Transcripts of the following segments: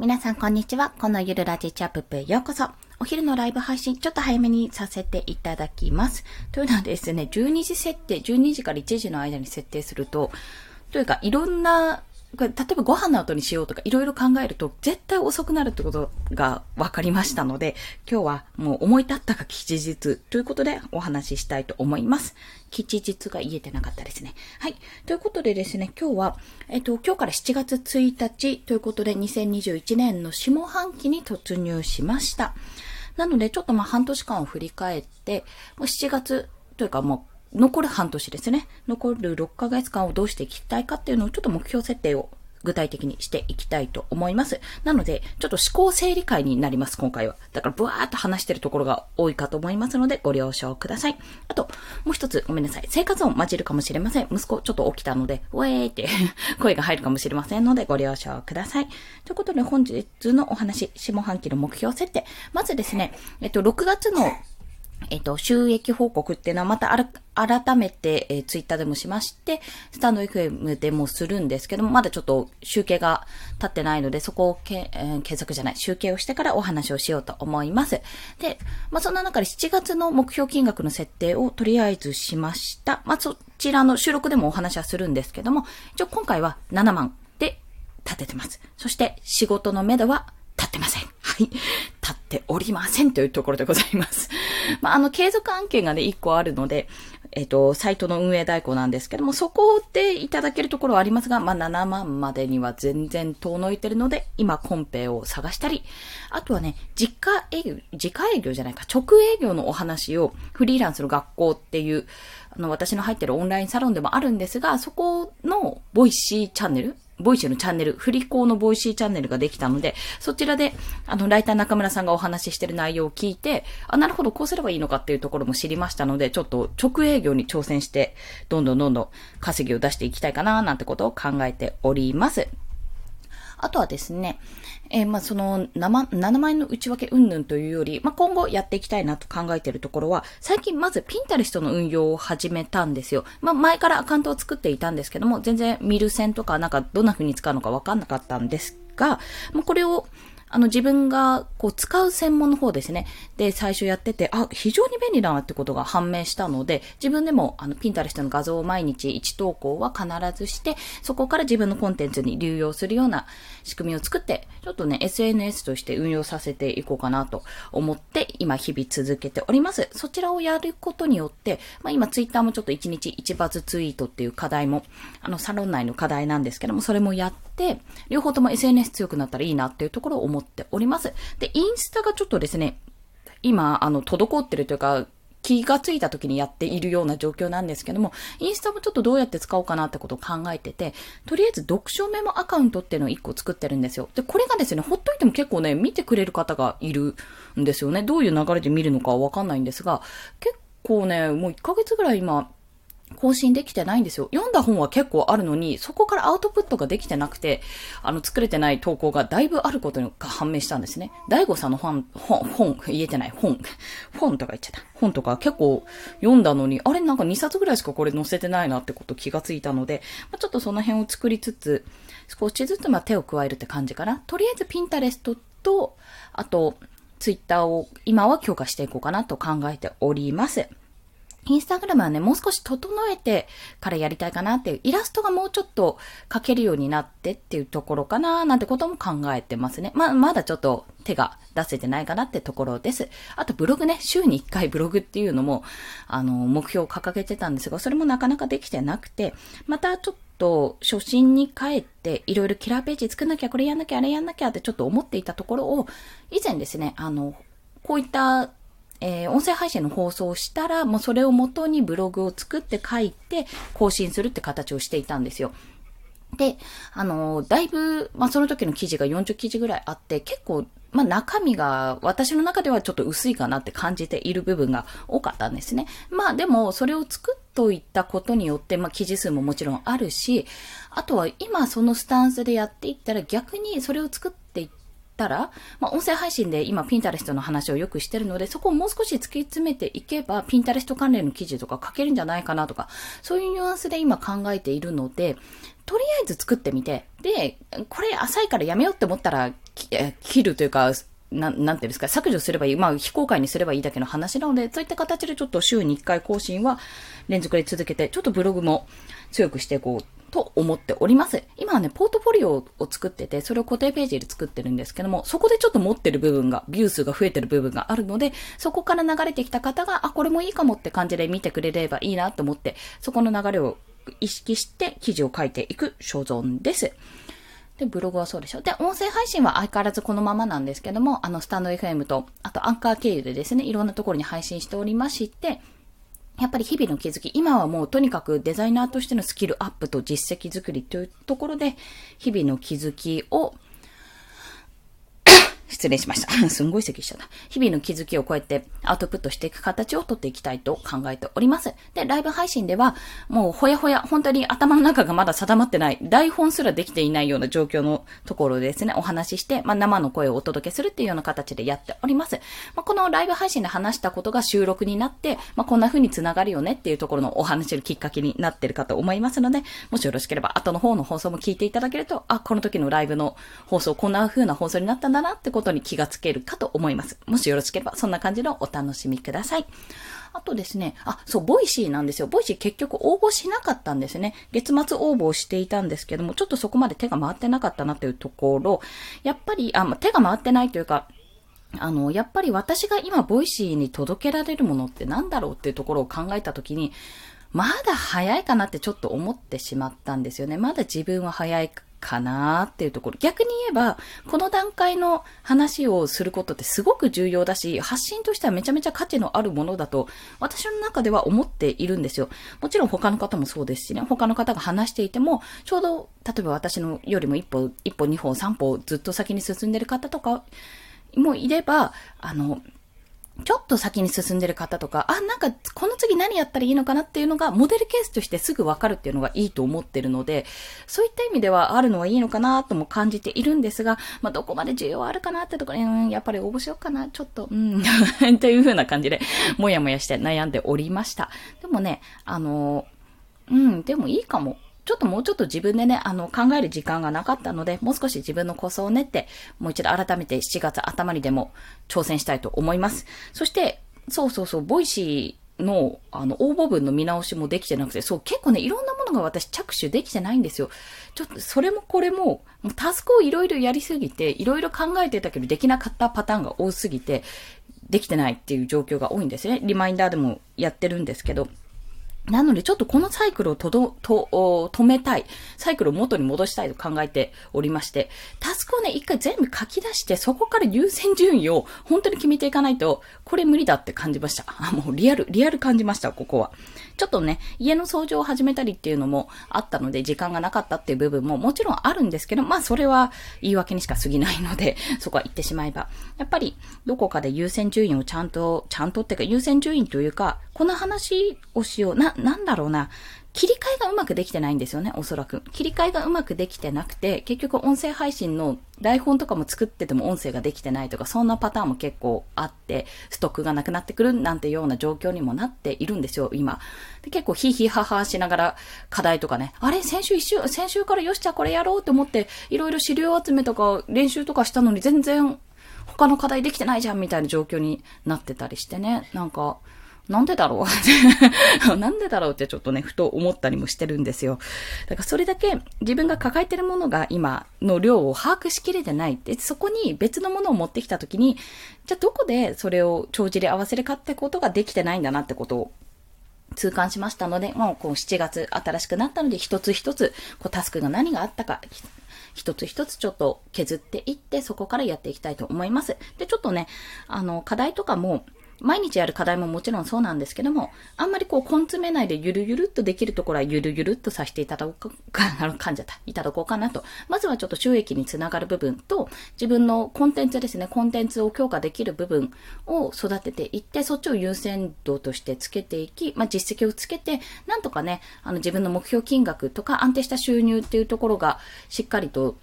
皆さんこんにちは。このゆるラジチャップへようこそ。お昼のライブ配信、ちょっと早めにさせていただきます。というのはですね、12時設定、12時から1時の間に設定すると、というか、いろんなこれ例えばご飯の後にしようとかいろいろ考えると絶対遅くなるってことが分かりましたので、今日はもう思い立ったが吉日ということでお話ししたいと思います。吉日が言えてなかったですね。はい。ということでですね、今日は、えっと、今日から7月1日ということで2021年の下半期に突入しました。なので、ちょっとまあ半年間を振り返って、もう7月というかもう残る半年ですね。残る6ヶ月間をどうしていきたいかっていうのをちょっと目標設定を具体的にしていきたいと思います。なので、ちょっと思考整理会になります、今回は。だから、ブワーっと話してるところが多いかと思いますので、ご了承ください。あと、もう一つ、ごめんなさい。生活音混じるかもしれません。息子ちょっと起きたので、ウェーって 声が入るかもしれませんので、ご了承ください。ということで、本日のお話、下半期の目標設定。まずですね、えっと、6月のえっと、収益報告っていうのはまた改めて、えー、ツイッターでもしまして、スタンド FM でもするんですけども、まだちょっと集計が立ってないので、そこをけ、えー、継続じゃない、集計をしてからお話をしようと思います。で、まあ、そんな中で7月の目標金額の設定をとりあえずしました。まあ、そちらの収録でもお話はするんですけども、一応今回は7万で立ててます。そして仕事の目処は立ってません。はい。立っておりませんというところでございます。まあ、あの、継続案件がね、1個あるので、えっ、と、サイトの運営代行なんですけども、そこでいただけるところはありますが、まあ、7万までには全然遠のいてるので、今、コンペを探したり、あとはね、実家営業、自家営業じゃないか、直営業のお話を、フリーランスの学校っていう、あの、私の入ってるオンラインサロンでもあるんですが、そこの Voicy チャンネル、 Voicy のチャンネル、フリ校の Voicy チャンネルができたので、そちらで、あの、ライター中村さんがお話ししてる内容を聞いて、あ、なるほど、こうすればいいのかっていうところも知りましたので、ちょっと直営業に挑戦して、どんどんどんどん稼ぎを出していきたいかな、なんてことを考えております。あとはですね、えー、まあ、その7、7万円の内訳云々というより、まあ、今後やっていきたいなと考えているところは、最近まずピンタレストの運用を始めたんですよ。まあ、前からアカウントを作っていたんですけども、全然見る線とかなんかどんな風に使うのかわかんなかったんですが、まあ、これをあの自分がこう使う専門の方ですね。で、最初やってて、あ、非常に便利だなってことが判明したので、自分でもあのピンタレストの画像を毎日1投稿は必ずして、そこから自分のコンテンツに流用するような仕組みを作って、ちょっとね、SNS として運用させていこうかなと思って、今日々続けております。そちらをやることによって、まあ今ツイッターもちょっと1日1バズツイートっていう課題も、あのサロン内の課題なんですけども、それもやって、両方とも SNS 強くなったらいいなっていうところを思っております。で、インスタがちょっとですね、今、あの、滞ってるというか、気がついた時にやっているような状況なんですけども、インスタもちょっとどうやって使おうかなってことを考えてて、とりあえず読書メモアカウントっていうのを1個作ってるんですよ。で、これがですね、ほっといても結構ね、見てくれる方がいるんですよね。どういう流れで見るのかわかんないんですが、結構ね、もう1ヶ月ぐらい今、更新できてないんですよ。読んだ本は結構あるのに、そこからアウトプットができてなくて、あの、作れてない投稿がだいぶあることが判明したんですね。大悟さんの本、本、本、言えてない本、本とか言っちゃった。本とか結構読んだのに、あれなんか2冊ぐらいしかこれ載せてないなってこと気がついたので、まあ、ちょっとその辺を作りつつ、少しずつま手を加えるって感じかな。とりあえずピンタレストと、あと、ツイッターを今は強化していこうかなと考えております。インスタグラムはね、もう少し整えてからやりたいかなっていう、イラストがもうちょっと描けるようになってっていうところかななんてことも考えてますね。ま、まだちょっと手が出せてないかなってところです。あとブログね、週に1回ブログっていうのも、あの、目標を掲げてたんですが、それもなかなかできてなくて、またちょっと初心に帰って、いろいろキラーページ作んなきゃ、これやんなきゃ、あれやんなきゃってちょっと思っていたところを、以前ですね、あの、こういったえー、音声配信の放送をしたら、もうそれを元にブログを作って書いて更新するって形をしていたんですよ。で、あのー、だいぶ、まあ、その時の記事が40記事ぐらいあって、結構、まあ、中身が私の中ではちょっと薄いかなって感じている部分が多かったんですね。まあ、でも、それを作っといたことによって、まあ、記事数ももちろんあるし、あとは今そのスタンスでやっていったら逆にそれを作っていったら、まあ、音声配信で今ピンタレストの話をよくしてるので、そこをもう少し突き詰めていけば、ピンタレスト関連の記事とか書けるんじゃないかなとか、そういうニュアンスで今考えているので、とりあえず作ってみて、で、これ浅いからやめようって思ったら切るというか、ななんていうんですか、削除すればいい。まあ、非公開にすればいいだけの話なので、そういった形でちょっと週に1回更新は連続で続けて、ちょっとブログも強くしていこうと思っております。今はね、ポートフォリオを作ってて、それを固定ページで作ってるんですけども、そこでちょっと持ってる部分が、ビュー数が増えてる部分があるので、そこから流れてきた方が、あ、これもいいかもって感じで見てくれればいいなと思って、そこの流れを意識して記事を書いていく所存です。で、ブログはそうでしょ。で、音声配信は相変わらずこのままなんですけども、あの、スタンド FM と、あとアンカー経由でですね、いろんなところに配信しておりまして、やっぱり日々の気づき、今はもうとにかくデザイナーとしてのスキルアップと実績作りというところで、日々の気づきを失礼しました。すんごい咳しちゃった。日々の気づきをこうやってアウトプットしていく形をとっていきたいと考えております。で、ライブ配信では、もうほやほや、本当に頭の中がまだ定まってない、台本すらできていないような状況のところですね、お話しして、まあ、生の声をお届けするっていうような形でやっております。まあ、このライブ配信で話したことが収録になって、まあ、こんな風に繋がるよねっていうところのお話のきっかけになってるかと思いますので、もしよろしければ後の方の放送も聞いていただけると、あ、この時のライブの放送、こんな風な放送になったんだなってことことに気がつけるかと思います。もしよろしければ、そんな感じのお楽しみください。あとですね、あ、そう、 Voicyなんですよ。 Voicy結局応募しなかったんですね。月末応募をしていたんですけども、ちょっとそこまで手が回ってなかったなというところ、やっぱり、あ、手が回ってないというか、あの、やっぱり私が今 Voicyに届けられるものって何だろうっていうところを考えたときに、まだ早いかなってちょっと思ってしまったんですよね。まだ自分は早いかなっていうところ。逆に言えば、この段階の話をすることってすごく重要だし、発信としてはめちゃめちゃ価値のあるものだと、私の中では思っているんですよ。もちろん他の方もそうですしね、他の方が話していても、ちょうど、例えば私のよりも一歩、一歩二歩三歩ずっと先に進んでる方とかもいれば、あの、ちょっと先に進んでる方とか、あ、なんか、この次何やったらいいのかなっていうのが、モデルケースとしてすぐわかるっていうのがいいと思ってるので、そういった意味ではあるのはいいのかなとも感じているんですが、まあ、どこまで需要あるかなってところに、うん、やっぱり応募しようかな、ちょっと、うん、という風な感じで、もやもやして悩んでおりました。でもね、あの、うん、でもいいかも。ちょっともうちょっと自分でね、あの、考える時間がなかったので、もう少し自分の構想を練って、もう一度改めて7月頭にでも挑戦したいと思います。そして、そうそうそう、 Voicyの、あの、応募文の見直しもできてなくて、そう、結構ね、いろんなものが私着手できてないんですよ。ちょっと、それもこれも、もうタスクをいろいろやりすぎて、いろいろ考えてたけど、できなかったパターンが多すぎて、できてないっていう状況が多いんですね。リマインダーでもやってるんですけど。なので、ちょっとこのサイクルをとど、と、止めたい。サイクルを元に戻したいと考えておりまして、タスクをね、一回全部書き出して、そこから優先順位を本当に決めていかないと、これ無理だって感じました。あ、もうリアル、リアル感じました、ここは。ちょっとね、家の掃除を始めたりっていうのもあったので、時間がなかったっていう部分ももちろんあるんですけど、まあそれは言い訳にしか過ぎないので、そこは言ってしまえば。やっぱり、どこかで優先順位をちゃんと、ちゃんとっていうか、優先順位というか、この話をしよう。な、なんだろうな。切り替えがうまくできてないんですよね、おそらく。切り替えがうまくできてなくて、結局音声配信の台本とかも作ってても音声ができてないとか、そんなパターンも結構あって、ストックがなくなってくるなんてような状況にもなっているんですよ、今。で結構ヒーヒーハーハーしながら課題とかね、あれ？先週一週、先週からよしじゃあこれやろうって思って、いろいろ資料集めとか練習とかしたのに全然他の課題できてないじゃんみたいな状況になってたりしてね、なんか、なんでだろう？なんでだろうってちょっとね、ふと思ったりもしてるんですよ。だからそれだけ自分が抱えてるものが今の量を把握しきれてない。で、そこに別のものを持ってきたときに、じゃあどこでそれを帳尻合わせるかってことができてないんだなってことを痛感しましたので、もうこう7月新しくなったので一つ一つこうタスクが何があったか、一つ一つちょっと削っていって、そこからやっていきたいと思います。で、ちょっとね、あの、課題とかも、毎日やる課題ももちろんそうなんですけども、あんまりこう、根詰めないでゆるゆるっとできるところはゆるゆるっとさせていただこうか、あの、噛んじゃった、いただこうかなと。まずはちょっと収益につながる部分と、自分のコンテンツですね、コンテンツを強化できる部分を育てていって、そっちを優先度としてつけていき、まあ、実績をつけて、なんとかね、あの、自分の目標金額とか安定した収入っていうところが、しっかりと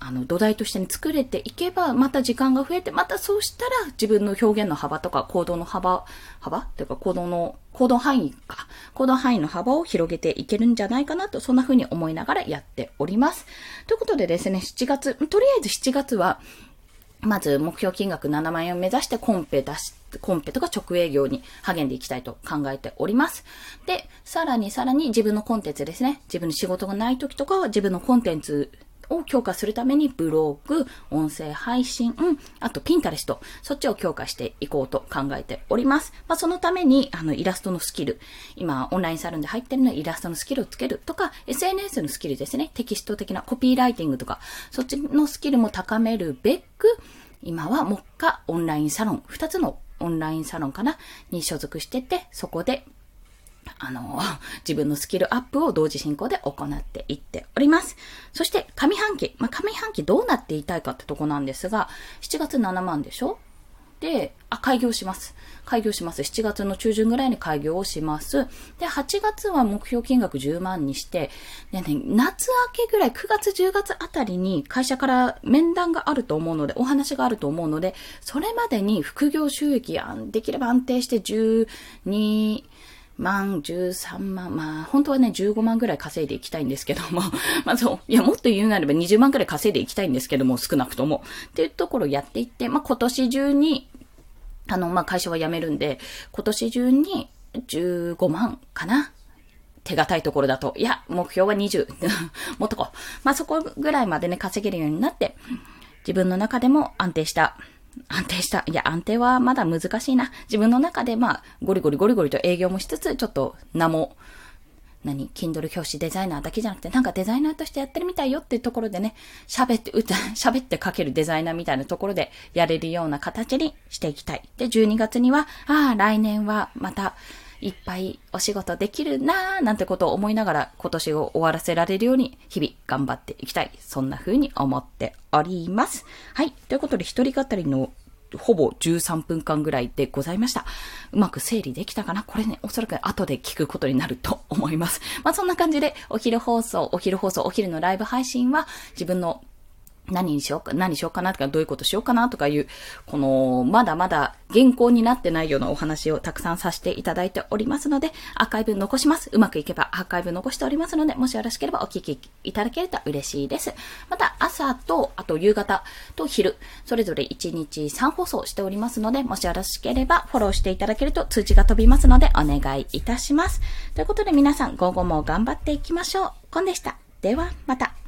あの、土台としてに作れていけば、また時間が増えて、またそうしたら自分の表現の幅とか行動の幅、幅？っていうか行動の、行動範囲か、行動範囲の幅を広げていけるんじゃないかなと、そんな風に思いながらやっております。ということでですね、7月、とりあえず7月は、まず目標金額7万円を目指してコンペ出し、コンペとか直営業に励んでいきたいと考えております。で、さらにさらに自分のコンテンツですね。自分の仕事がない時とかは自分のコンテンツを強化するためにブローグ、音声配信、あとピンタレスト、そっちを強化していこうと考えております。まあ、そのために、あの、イラストのスキル、今、オンラインサロンで入ってるのはイラストのスキルをつけるとか、SNS のスキルですね、テキスト的なコピーライティングとか、そっちのスキルも高めるべく、今は目下オンラインサロン、二つのオンラインサロンかなに所属してて、そこであの、自分のスキルアップを同時進行で行っていっております。そして、上半期。まあ、上半期どうなっていたいかってとこなんですが、7月7万でしょ？で、あ、開業します。開業します。7月の中旬ぐらいに開業をします。で、8月は目標金額10万にして、でね、夏明けぐらい、9月10月あたりに会社から面談があると思うので、お話があると思うので、それまでに副業収益、できれば安定して12、万、13万、まあ、本当はね、15万ぐらい稼いでいきたいんですけども、まあそう、いや、もっと言うなれば20万ぐらい稼いでいきたいんですけども、少なくとも。っていうところをやっていって、まあ今年中に、あの、まあ会社は辞めるんで、今年中に15万かな。手堅いところだと、いや、目標は20。もっとこう。まあそこぐらいまでね、稼げるようになって、自分の中でも安定した安定した。いや、安定はまだ難しいな。自分の中で、まあ、ゴリゴリゴリゴリと営業もしつつ、ちょっと名も、何 ?Kindle 表紙デザイナーだけじゃなくて、なんかデザイナーとしてやってるみたいよっていうところでね、喋って、歌、喋って書けるデザイナーみたいなところでやれるような形にしていきたい。で、12月には、ああ、来年はまた、いっぱいお仕事できるなーなんてことを思いながら今年を終わらせられるように日々頑張っていきたい。そんな風に思っております。はい。ということで一人語りのほぼ13分間ぐらいでございました。うまく整理できたかな？これね、おそらく後で聞くことになると思います。まあそんな感じで、お昼放送、お昼放送、お昼のライブ配信は自分の何にしようか、何しようかなとか、どういうことしようかなとかいう、この、まだまだ原稿になってないようなお話をたくさんさせていただいておりますので、アーカイブ残します。うまくいけばアーカイブ残しておりますので、もしよろしければお聞きいただけると嬉しいです。また、朝と、あと夕方と昼、それぞれ1日3放送しておりますので、もしよろしければフォローしていただけると通知が飛びますので、お願いいたします。ということで皆さん、午後も頑張っていきましょう。コンでした。では、また。